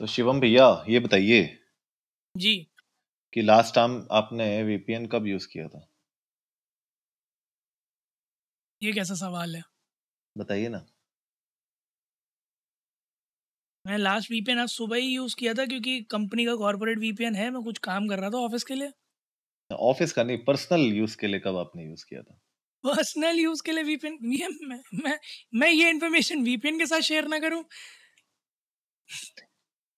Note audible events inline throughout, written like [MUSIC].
तो शिवम भैया ये बताइए जी। कि लास्ट टाइम आपने वीपीएन कब यूज़ किया था? ये कैसा सवाल है? बताइए ना। मैं लास्ट वीपीएन आज सुबह ही यूज़ किया था क्योंकि कंपनी का कॉर्पोरेट वीपीएन है मैं कुछ काम कर रहा था ऑफ़िस के लिए। ऑफ़िस का नहीं पर्सनल यूज़ के लिए कब आपने यूज़ किया था? पर्सनल यूज़ के लिए वीपीएन ये मैं मैं मैं ये इन्फॉर्मेशन वीपीएन के साथ शेयर ना करूँ।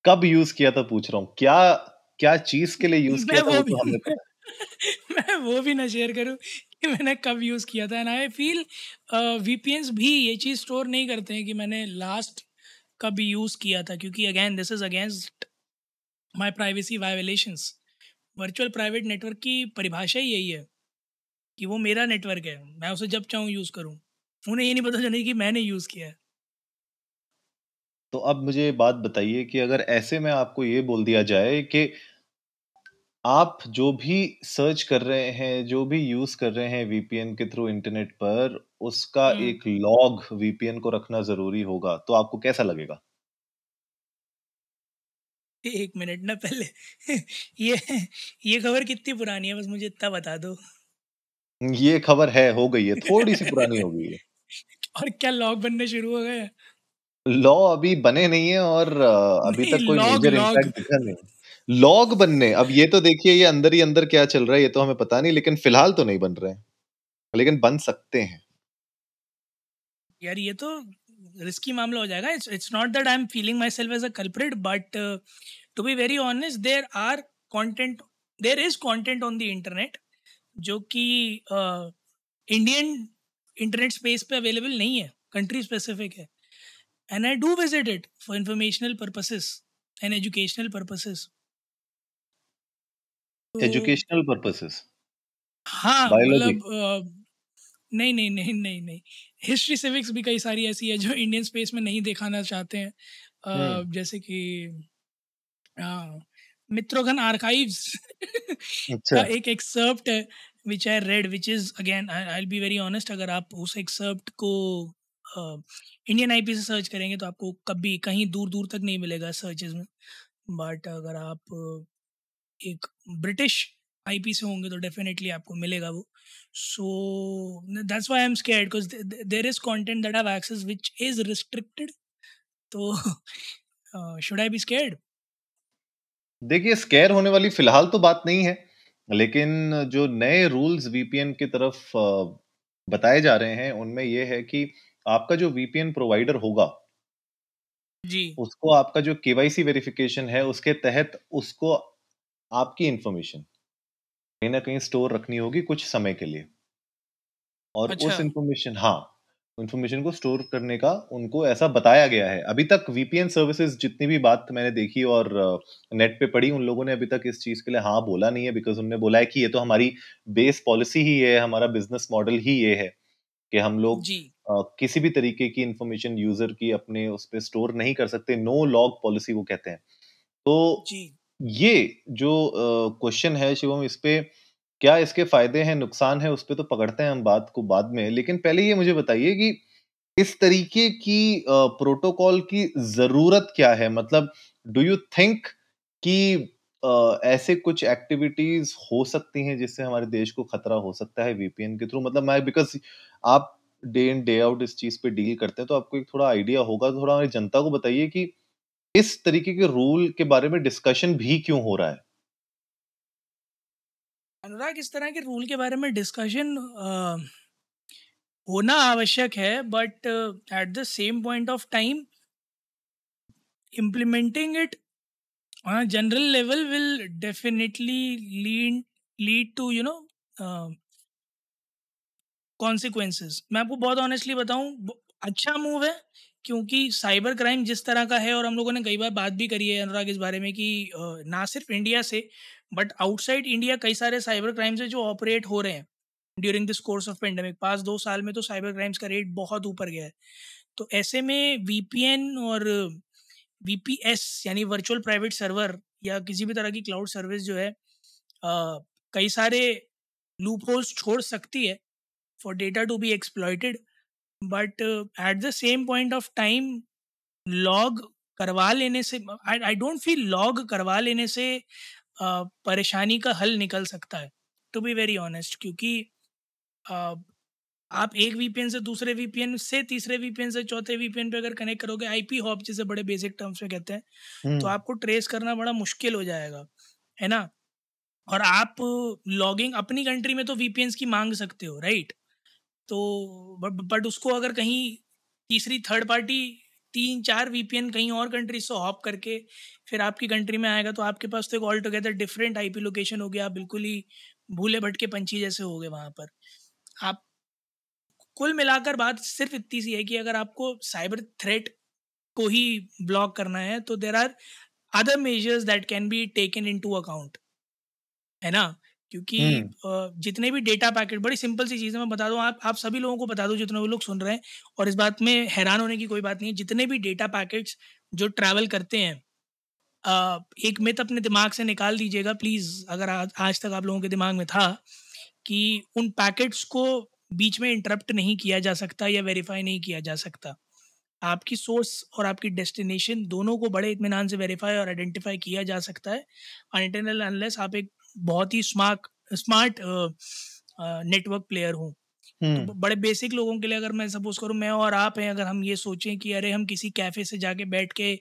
कब यूज़ किया था पूछ रहा हूँ। क्या क्या चीज़ के लिए यूज़ किया था वो वो भी तो [LAUGHS] मैं वो भी ना शेयर करूँ कि मैंने कब यूज़ किया था। एंड आई फील वीपीएन्स भी ये चीज़ स्टोर नहीं करते हैं कि मैंने लास्ट कब यूज़ किया था। क्योंकि again this is against my privacy violations virtual private network की परिभाषा ही यही है कि वो मेरा नेटवर्क है। मैं उसे जब चाहूँ यूज़ करूँ। उन्हें ये नहीं पता चले कि मैंने यूज़ किया है। तो अब मुझे बात बताइए कि अगर ऐसे में आपको ये बोल दिया जाए कि आप जो भी सर्च कर रहे हैं जो भी यूज़ कर रहे हैं वीपीएन के थ्रू इंटरनेट पर उसका एक लॉग वीपीएन को रखना ज़रूरी होगा तो आपको कैसा लगेगा? एक मिनट ना पहले। ये ये खबर कितनी पुरानी है बस मुझे इतना बता दो। ये खबर है हो गई है थोड़ी सी पुरानी हो गई है। और क्या लॉग बनने शुरू हो गए हैं? लॉ अभी बने नहीं है और अभी नहीं तक कोई मेजर इम्पैक्ट दिखा नहीं। लॉग बनने अब ये तो देखिए ये अंदर ही अंदर क्या चल रहा है ये तो हमें पता नहीं लेकिन फ़िलहाल तो नहीं बन रहे हैं। लेकिन बन सकते हैं। यार ये तो रिस्की मामला हो जाएगा। It's it's not that I am feeling my self as a culprit but to be very honest there are content there is content on the internet जो कि इंडियन इंटरनेट स्पेस पे अवेलेबल नहीं है country specific है। I do visit it for informational purposes and educational purposes तो educational purposes हाँ मतलब नहीं नहीं नहीं नहीं नहीं। हिस्ट्री सिविक्स भी कई सारी ऐसी है जो इंडियन स्पेस में नहीं दिखाना चाहते हैं। हम्म। जैसे कि मित्रोगन आर्काइव्स [LAUGHS] अच्छा। का एक एक्सर्प्ट है which I read which is again I be very honest अगर आप उस एक्सर्प्ट को इंडियन आईपी से सर्च करेंगे तो आपको कभी कहीं दूर दूर तक नहीं मिलेगा सर्चेज में। बट अगर आप एक ब्रिटिश आईपी से होंगे तो डेफिनेटली आपको मिलेगा वो। So that's why I am scared because there is content that have access which is restricted तो शुड आई बी स्केयर्ड देखिए स्केयर होने वाली फ़िलहाल तो बात नहीं है, लेकिन जो नए रूल्स वीपीएन की तरफ़ बताए जा रहे हैं, उनमें यह है कि आपका जो वीपीएन प्रोवाइडर होगा जी। उसको आपका जो केवाईसी वेरिफिकेशन है उसके तहत उसको आपकी इंफॉर्मेशन कहीं ना कहीं स्टोर रखनी होगी कुछ समय के लिए। और अच्छा। उस इंफॉर्मेशन हाँ इंफॉर्मेशन को स्टोर करने का उनको ऐसा बताया गया है। अभी तक वीपीएन सर्विसेज़ जितनी भी बात मैंने देखी और नेट पे पढ़ी उन लोगों ने अभी तक इस चीज़ के लिए हाँ बोला नहीं है बिकॉज़ उन्होंने बोला है कि ये तो हमारी बेस पॉलिसी ही है हमारा बिज़नेस मॉडल ही ये है कि हम लोग किसी भी तरीके की इंफॉर्मेशन यूज़र की अपने उस पर स्टोर नहीं कर सकते नो लॉग पॉलिसी वो कहते हैं। तो जी। ये जो क्वेश्चन है शिवम इस पे क्या इसके फ़ायदे हैं नुकसान है उस पे तो पकड़ते हैं हम बात को बाद में लेकिन पहले ये मुझे बताइए कि इस तरीके की प्रोटोकॉल की ज़रूरत क्या है? मतलब डू यू थिंक कि ऐसे कुछ एक्टिविटीज़ हो सकती हैं जिससे हमारे देश को खतरा हो सकता है वीपीएन के थ्रू मतलब मैं बिकॉज़ आप डे इन डे आउट इस चीज़ पे डील करते हैं तो आपको एक थोड़ा आइडिया होगा तो थोड़ा हमारी जनता को बताइए कि इस तरीके के रूल के बारे में डिस्कशन भी क्यों हो रहा है? अनुराग, इस तरह के रूल के बारे में डिस्कशन होना आवश्यक है but at the same point of time implementing it on a general level will definitely lead lead to, you uh, मैं आपको बहुत ऑनेस्टली बताऊँ अच्छा मूव है क्योंकि साइबर क्राइम जिस तरह का है और हम लोगों ने कई बार बात भी करी है अनुराग इस बारे में कि ना सिर्फ़ इंडिया से बट आउटसाइड इंडिया कई सारे साइबर क्राइम्स है जो ऑपरेट हो रहे हैं। During this course of pandemic पास दो साल में तो साइबर क्राइम्स का रेट बहुत ऊपर गया है। तो ऐसे में वीपीएन और वीपीएस यानी वर्चुअल प्राइवेट सर्वर या किसी भी तरह की क्लाउड सर्विस जो है आ, कई सारे लूप होल्स छोड़ सकती है for data to be exploited but at the same point of time log करवा लेने से आई डोंट फील लॉग करवा लेने से uh, परेशानी का हल निकल सकता है टू बी वेरी ऑनेस्ट क्योंकि uh, आप एक वीपीएन से दूसरे वीपीएन से तीसरे वीपीएन से चौथे वीपीएन पे अगर कनेक्ट करोगे आईपी हॉप जिसे बड़े बेसिक टर्म्स में कहते हैं तो हम्म। आपको ट्रेस करना बड़ा मुश्किल हो जाएगा है ना? और आप लॉगिंग अपनी कंट्री में तो वीपीएन की मांग सकते हो राइट तो बट उसको अगर कहीं तीसरी थर्ड पार्टी तीन चार वीपीएन कहीं और कंट्री से हॉप करके फिर आपकी कंट्री में आएगा तो आपके पास तो एक all together different IP location हो गया आप बिल्कुल ही भूले भटके पंछी जैसे हो गए वहाँ पर। आप कुल मिलाकर बात सिर्फ़ इतनी सी है कि अगर आपको साइबर थ्रेट को ही ब्लॉक करना है तो there are other measures that can be taken into account है ना? क्योंकि हम्म। जितने भी डेटा पैकेट बड़ी सिंपल सी चीज़ें मैं बता दूँ आप आप सभी लोगों को बता दो जितने भी लोग सुन रहे हैं और इस बात में हैरान होने की कोई बात नहीं है जितने भी डेटा पैकेट्स जो ट्रैवल करते हैं एक मित अपने दिमाग से निकाल दीजिएगा प्लीज़ अगर आज, आज तक आप लोगों के दिमाग में था कि उन पैकेट्स को बीच में इंटरप्ट नहीं किया जा सकता या वेरीफाई नहीं किया जा सकता आपकी सोर्स और आपकी डेस्टिनेशन दोनों को बड़े इतमान से वेरीफाई और आइडेंटिफाई किया जा सकता है अनलेस आप एक बहुत ही स्मार्ट स्मार्ट नेटवर्क प्लेयर हूँ। तो हम्म। बड़े बेसिक लोगों के लिए अगर मैं सपोज़ करूँ मैं और आप हैं अगर हम ये सोचें कि अरे हम किसी कैफ़े से जाके बैठ के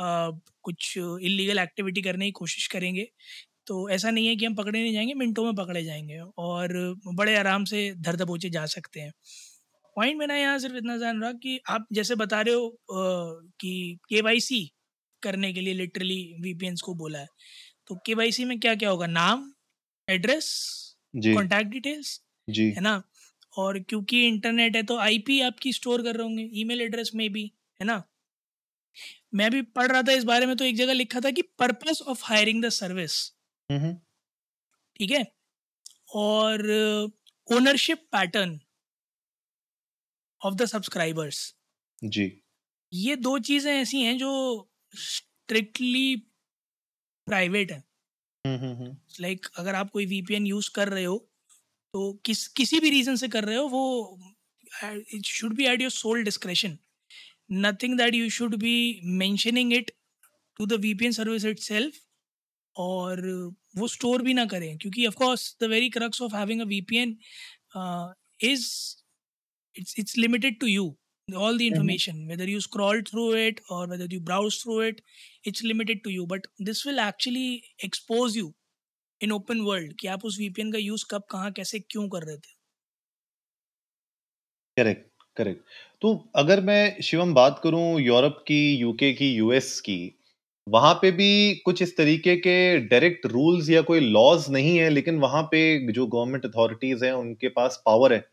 आ, कुछ इलीगल एक्टिविटी करने की कोशिश करेंगे तो ऐसा नहीं है कि हम पकड़े नहीं जाएँगे मिनटों में पकड़े जाएँगे और बड़े आराम से धर दबोचे जा सकते हैं। पॉइंट मेरा यहाँ सिर्फ़ इतना जान रहा कि आप जैसे बता रहे हो आ, कि के करने के लिए लिटरली वी को बोला है। तो के में क्या क्या होगा? नाम एड्रेस कॉन्टैक्ट डिटेल्स जी। है ना? और क्योंकि इंटरनेट है तो आईपी आपकी स्टोर कर रहे होंगे ईमेल एड्रेस में भी है ना? मैं भी पढ़ रहा था इस बारे में तो एक जगह लिखा था कि purpose of hiring the service ठीक है? और ownership pattern of the subscribers जी। ये दो चीज़ें ऐसी हैं जो स्ट्रिक्टली प्राइवेट है। लाइक like, अगर आप कोई वीपीएन यूज़ कर रहे हो तो किस किसी भी रीजन से कर रहे हो वो it should be at your sole discretion nothing that you should be mentioning it to the VPN service itself और वो स्टोर भी ना करें क्योंकि of course the very crux of having a VPN is it's it's limited to you all the information mm-hmm. whether you scroll through it or whether you browse through it it's limited to you but this will actually expose you in open world कि आप उस VPN का use कब कहाँ कैसे क्यों कर रहे थे करेक्ट करेक्ट तो अगर मैं शिवम बात करूँ यूरोप की यूके की यूएस की वहाँ पे भी कुछ इस तरीके के डायरेक्ट रूल्स या कोई लॉज नहीं है लेकिन वहाँ पे जो गवर्नमेंट अथॉरिटीज हैं उनके पास पावर है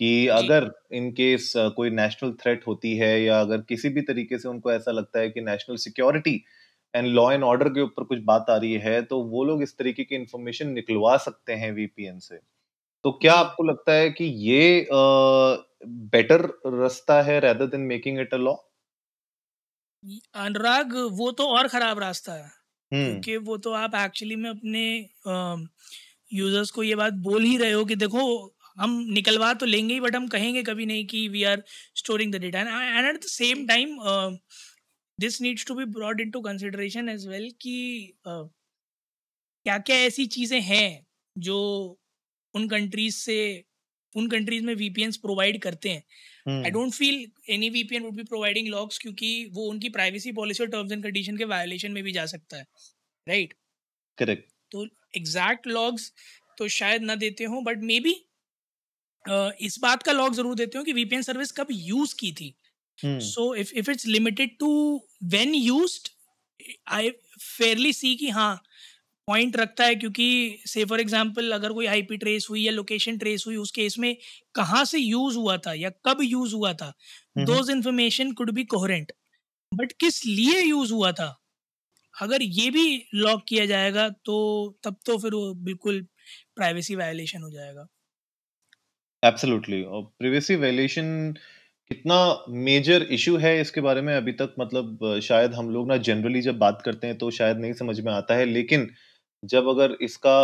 कि अगर इन केस कोई नेशनल थ्रेट होती है या अगर किसी भी तरीके से उनको ऐसा लगता है कि national security and law and order के ऊपर कुछ बात आ रही है तो वो लोग इस तरीके की इंफॉर्मेशन निकलवा सकते हैं वीपीएन से। तो क्या आपको लगता है कि ये बेटर रास्ता है rather than making it a law Anurag वो तो और खराब रास्ता है क्योंकि वो तो आप एक्चुअली में अपने यूज़र्स को ये बात बोल ही रहे हो कि देखो हम निकलवा तो लेंगे ही बट हम कहेंगे कभी नहीं कि we are storing the data and at the same time this needs to be brought into consideration as well कि क्या क्या ऐसी चीज़ें हैं जो उन कंट्रीज़ से उन कंट्रीज़ में वीपीएन प्रोवाइड करते हैं। I don't feel any VPN would be providing logs क्योंकि वो उनकी प्राइवेसी पॉलिसी और टर्म्स एंड कंडीशन के वायोलेशन में भी जा सकता है राइट right? करेक्ट तो एग्जैक्ट लॉग्स तो शायद ना देते हो बट मे बी इस बात का लॉग ज़रूर देते हो कि वीपीएन सर्विस कब यूज़ की थी। So if if it's limited to when used I fairly see कि हाँ पॉइंट रखता है क्योंकि से फॉर एग्जांपल अगर कोई आईपी ट्रेस हुई या लोकेशन ट्रेस हुई उस केस में कहाँ से यूज़ हुआ था या कब यूज़ हुआ था those information could be coherent but किस लिए यूज़ हुआ था? अगर ये भी लॉक किया जाएगा तो तब तो फिर वो बिल्कुल प्राइवेसी वायलेशन हो जाएगा। एब्सोल्युटली और प्राइवेसी वायलेशन कितना मेजर इशू है इसके बारे में अभी तक मतलब शायद हम लोग ना जनरली जब बात करते हैं तो शायद नहीं समझ में आता है लेकिन जब अगर इसका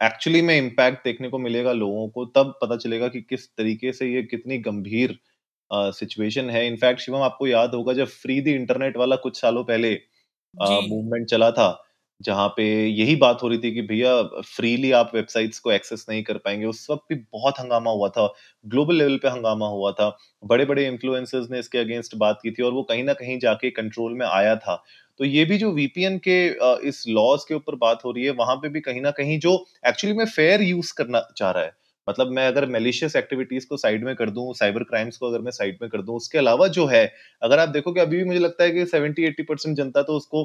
एक्चुअली में इम्पैक्ट देखने को मिलेगा लोगों को तब पता चलेगा कि किस तरीके से ये कितनी गंभीर सिचुएशन है। इनफैक्ट शिवम आपको याद होगा जब फ्री दी इंटरनेट वाला कुछ सालों पहले मूवमेंट चला था जहाँ पे यही बात हो रही थी कि भैया फ्रीली आप वेबसाइट्स को एक्सेस नहीं कर पाएँगे। उस वक्त भी बहुत हंगामा हुआ था ग्लोबल लेवल पे हंगामा हुआ था। बड़े बड़े इन्फ्लुएंसर्स ने इसके अगेंस्ट बात की थी और वो कहीं ना कहीं जाके कंट्रोल में आया था। तो ये भी जो वीपीएन के इस लॉज के ऊपर बात हो रही है, वहाँ पे भी कहीं ना कहीं जो एक्चुअली में फेयर यूज़ करना चाह रहा है। मतलब मैं अगर मेलिशियस एक्टिविटीज़ को साइड में कर दूँ साइबर क्राइम्स को अगर मैं साइड में कर दूँ, उसके अलावा जो है, अगर आप देखो कि अभी भी मुझे लगता है कि सेवेंटी एट्टी परसेंट जनता तो उसको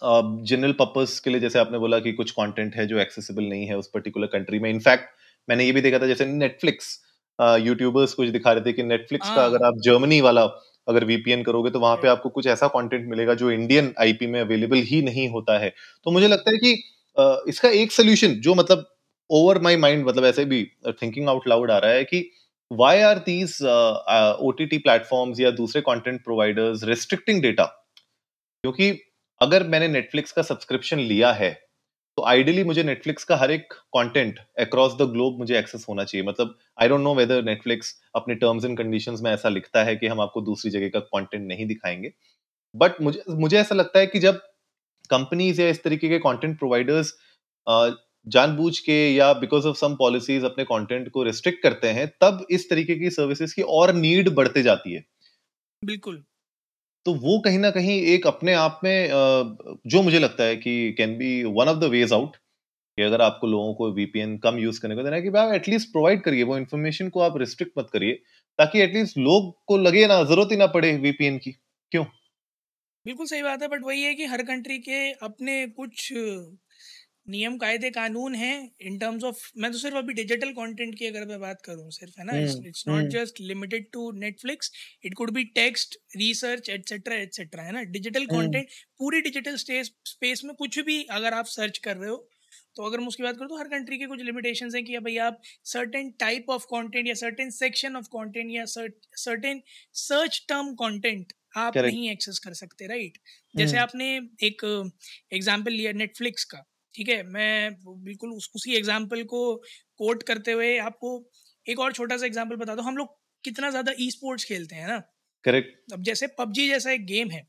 जनरल पर्पज के लिए जैसे आपने बोला कि कुछ कंटेंट है जो एक्सेसिबल नहीं है उस पर्टिकुलर कंट्री में। इनफैक्ट मैंने ये भी देखा था जैसे नेटफ्लिक्स यूट्यूबर्स कुछ दिखा रहे थे कि नेटफ्लिक्स का हाँ। अगर आप जर्मनी वाला अगर वीपीएन करोगे तो वहाँ पे आपको कुछ ऐसा कंटेंट मिलेगा जो इंडियन आईपी में अवेलेबल ही नहीं होता है। तो मुझे लगता है कि इसका एक सोल्यूशन जो मतलब ओवर माय माइंड मतलब ऐसे भी थिंकिंग आउट लाउड आ रहा है कि why are these O T T platforms या दूसरे कंटेंट प्रोवाइडर्स रिस्ट्रिक्टिंग डेटा क्योंकि अगर मैंने नेटफ्लिक्स का सब्सक्रिप्शन लिया है तो आइडियली मुझे नेटफ्लिक्स का हर एक कंटेंट अक्रॉस द ग्लोब मुझे एक्सेस होना चाहिए। मतलब I don't know whether Netflix अपने टर्म्स एंड कंडीशंस में ऐसा लिखता है कि हम आपको दूसरी जगह का कंटेंट नहीं दिखाएँगे। बट मुझे मुझे ऐसा लगता है कि जब कंपनीज़ या इस तरीके के कंटेंट प्रोवाइडर्स जानबूझ के या बिकॉज़ ऑफ़ सम पॉलिसीज़ अपने कंटेंट को रिस्ट्रिक्ट करते हैं, तब इस तरीके की सर्विसेज़ की और नीड बढ़ते जाती है। बिल्कुल। तो वो कहीं ना कहीं एक अपने आप में जो मुझे लगता है कि can be one of the ways out कि अगर आपको लोगों को वीपीएन कम यूज़ करने को देना है कि भाई एटलीस्ट प्रोवाइड करिए, वो इन्फॉर्मेशन को आप रिस्ट्रिक्ट मत करिए, ताकि एटलीस्ट लोग को लगे ना, ज़रूरत ही ना पड़े वीपीएन की। क्यों? बिल्कुल सही बात है बट वही है कि हर कंट्री के अपने कुछ नियम कायदे कानून हैं इन टर्म्स ऑफ़ मैं तो सिर्फ़ अभी डिजिटल कंटेंट की अगर मैं बात करूँ सिर्फ़ है ना? It's not just limited to Netflix it could be text research etcetera etcetera है ना? डिजिटल कंटेंट पूरी डिजिटल स्पेस में कुछ भी अगर आप सर्च कर रहे हो तो अगर मैं उसकी बात करूँ तो हर कंट्री के कुछ लिमिटेशन हैं कि भाई आप सर्टेन टाइप ऑफ़ कंटेंट या सर्टेन सेक्शन ऑफ़ कंटेंट या सर्टेन सर्च टर्म कंटेंट आप Correct. नहीं एक्सेस कर सकते राइट जैसे आपने एक एग्ज़ाम्पल लिया नेटफ्लिक्स का। ठीक है मैं बिल्कुल उस उसी एग्ज़ाम्पल को कोट करते हुए आपको एक और छोटा सा एग्ज़ाम्पल बता दो हम लोग कितना ज़्यादा ई स्पोर्ट्स खेलते हैं ना करेक्ट अब जैसे पबजी जैसा एक गेम है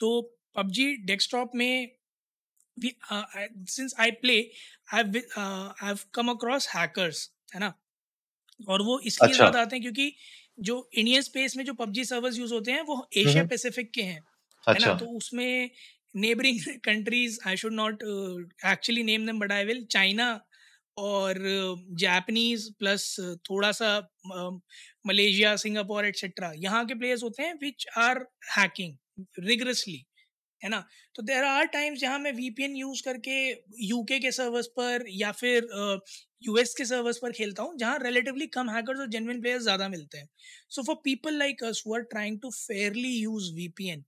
तो पबजी डेस्कटॉप में since I play I have come across hackers है ना और वो इसलिए अच्छा. ज़्यादा आते हैं क्योंकि जो इंडियन स्पेस में जो पबजी सर्वर्स यूज़ होते हैं वो एशिया पैसिफिक के हैं अच्छा. है ना अच्छा। तो उसमें [LAUGHS] countries i should not uh, actually name them but i will. China और जापानीज प्लस थोड़ा सा मलेशिया सिंगापुर एटसेट्रा यहाँ के प्लेयर्स होते हैं विच आर हैकिंग रिगरसली है ना? तो देर आर टाइम्स जहाँ मैं वीपीएन यूज़ करके यूके के सर्वर्स पर या फिर यूएस uh, के सर्वर्स पर खेलता हूँ जहाँ रिलेटिवली कम हैकर्स और जेनविन प्लेयर्स ज़्यादा मिलते हैं। So for people like us who are trying to fairly use VPN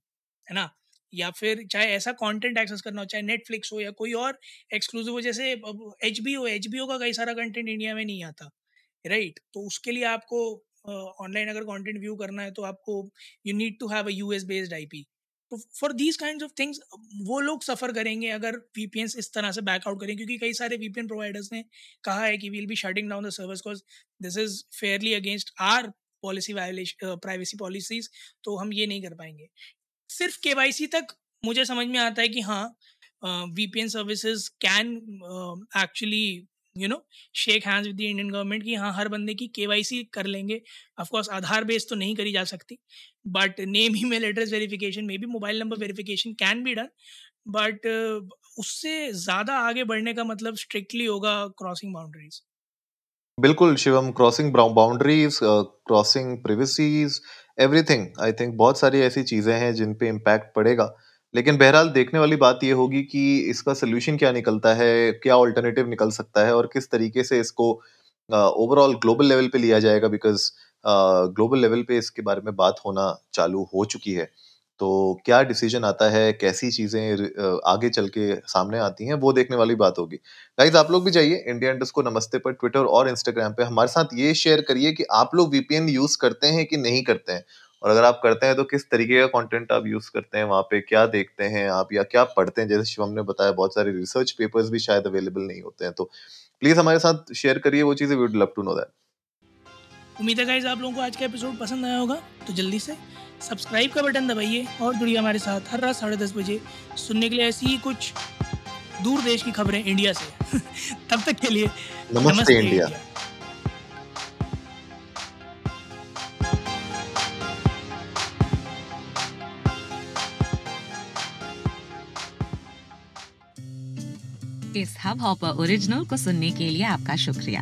है ना? या फिर चाहे ऐसा कंटेंट एक्सेस करना हो, चाहे नेटफ्लिक्स हो या कोई और एक्सक्लूसिव हो, जैसे H B O H B O का कई सारा कंटेंट इंडिया में नहीं आता राइट तो उसके लिए आपको ऑनलाइन अगर कंटेंट व्यू करना है तो आपको you need to have a US based IP तो for these kind of things वो लोग सफ़र करेंगे अगर वीपीएन इस तरह से बैकआउट करें, क्योंकि कई सारे वीपीएन प्रोवाइडर्स ने कहा है कि we'll be shutting down the service because this is fairly against our policy violation privacy policies तो हम ये नहीं कर पाएँगे। सिर्फ़ के तक मुझे समझ में आता है कि हाँ V P N services can actually you know shake hands with the Indian government कि हाँ हर बंदे की केवाईसी कर लेंगे। ऑफकोर्स आधार बेस तो नहीं करी जा सकती but name email address verification may be mobile number verification can be done but उससे ज़्यादा आगे बढ़ने का मतलब स्ट्रिक्टली होगा क्रॉसिंग बाउंड्रीज बिल्कुल, Shivam crossing boundaries crossing privacies everything I think बहुत सारी ऐसी चीज़ें हैं जिन पे इम्पैक्ट पड़ेगा। लेकिन बहरहाल देखने वाली बात ये होगी कि इसका सोल्यूशन क्या निकलता है, क्या ऑल्टरनेटिव निकल सकता है और किस तरीके से इसको ओवरऑल ग्लोबल लेवल पे लिया जाएगा बिकॉज़ ग्लोबल लेवल पे इसके बारे में बात होना चालू हो चुकी है। तो क्या डिसीज़न आता है? कैसी चीज़ें आगे चल के सामने आती हैं? वो देखने वाली बात होगी। गाइज़ आप लोग भी जाइए इंडिया इंडस को नमस्ते पर ट्विटर और इंस्टाग्राम पे। हमारे साथ ये शेयर करिए कि आप लोग वीपीएन यूज़ करते हैं कि नहीं करते हैं? और अगर आप करते हैं तो किस तरीके का कंटेंट आप यूज़ करते हैं? वहाँ पे क्या देखते हैं आप या क्या पढ़ते हैं? जैसे शिवम ने बताया, बहुत सारे रिसर्च पेपर्स भी शायद अवेलेबल नहीं होते हैं। तो प्लीज़ हमारे साथ शेयर करिए वो चीज़ें। We would love to know that उम्मीद है गाइज़ आप लोगों को आज का एपिसोड पसंद आया होगा। तो जल्दी से सब्सक्राइब का बटन दबाइए और जुड़िए हमारे साथ हर रात साढ़े दस बजे सुनने के लिए ऐसी ही कुछ दूर देश की खबरें इंडिया से। [LAUGHS] तब तक के लिए नमस्ते, नमस्ते इंडिया, इंडिया। इस हब हॉपर ओरिजिनल को सुनने के लिए आपका शुक्रिया।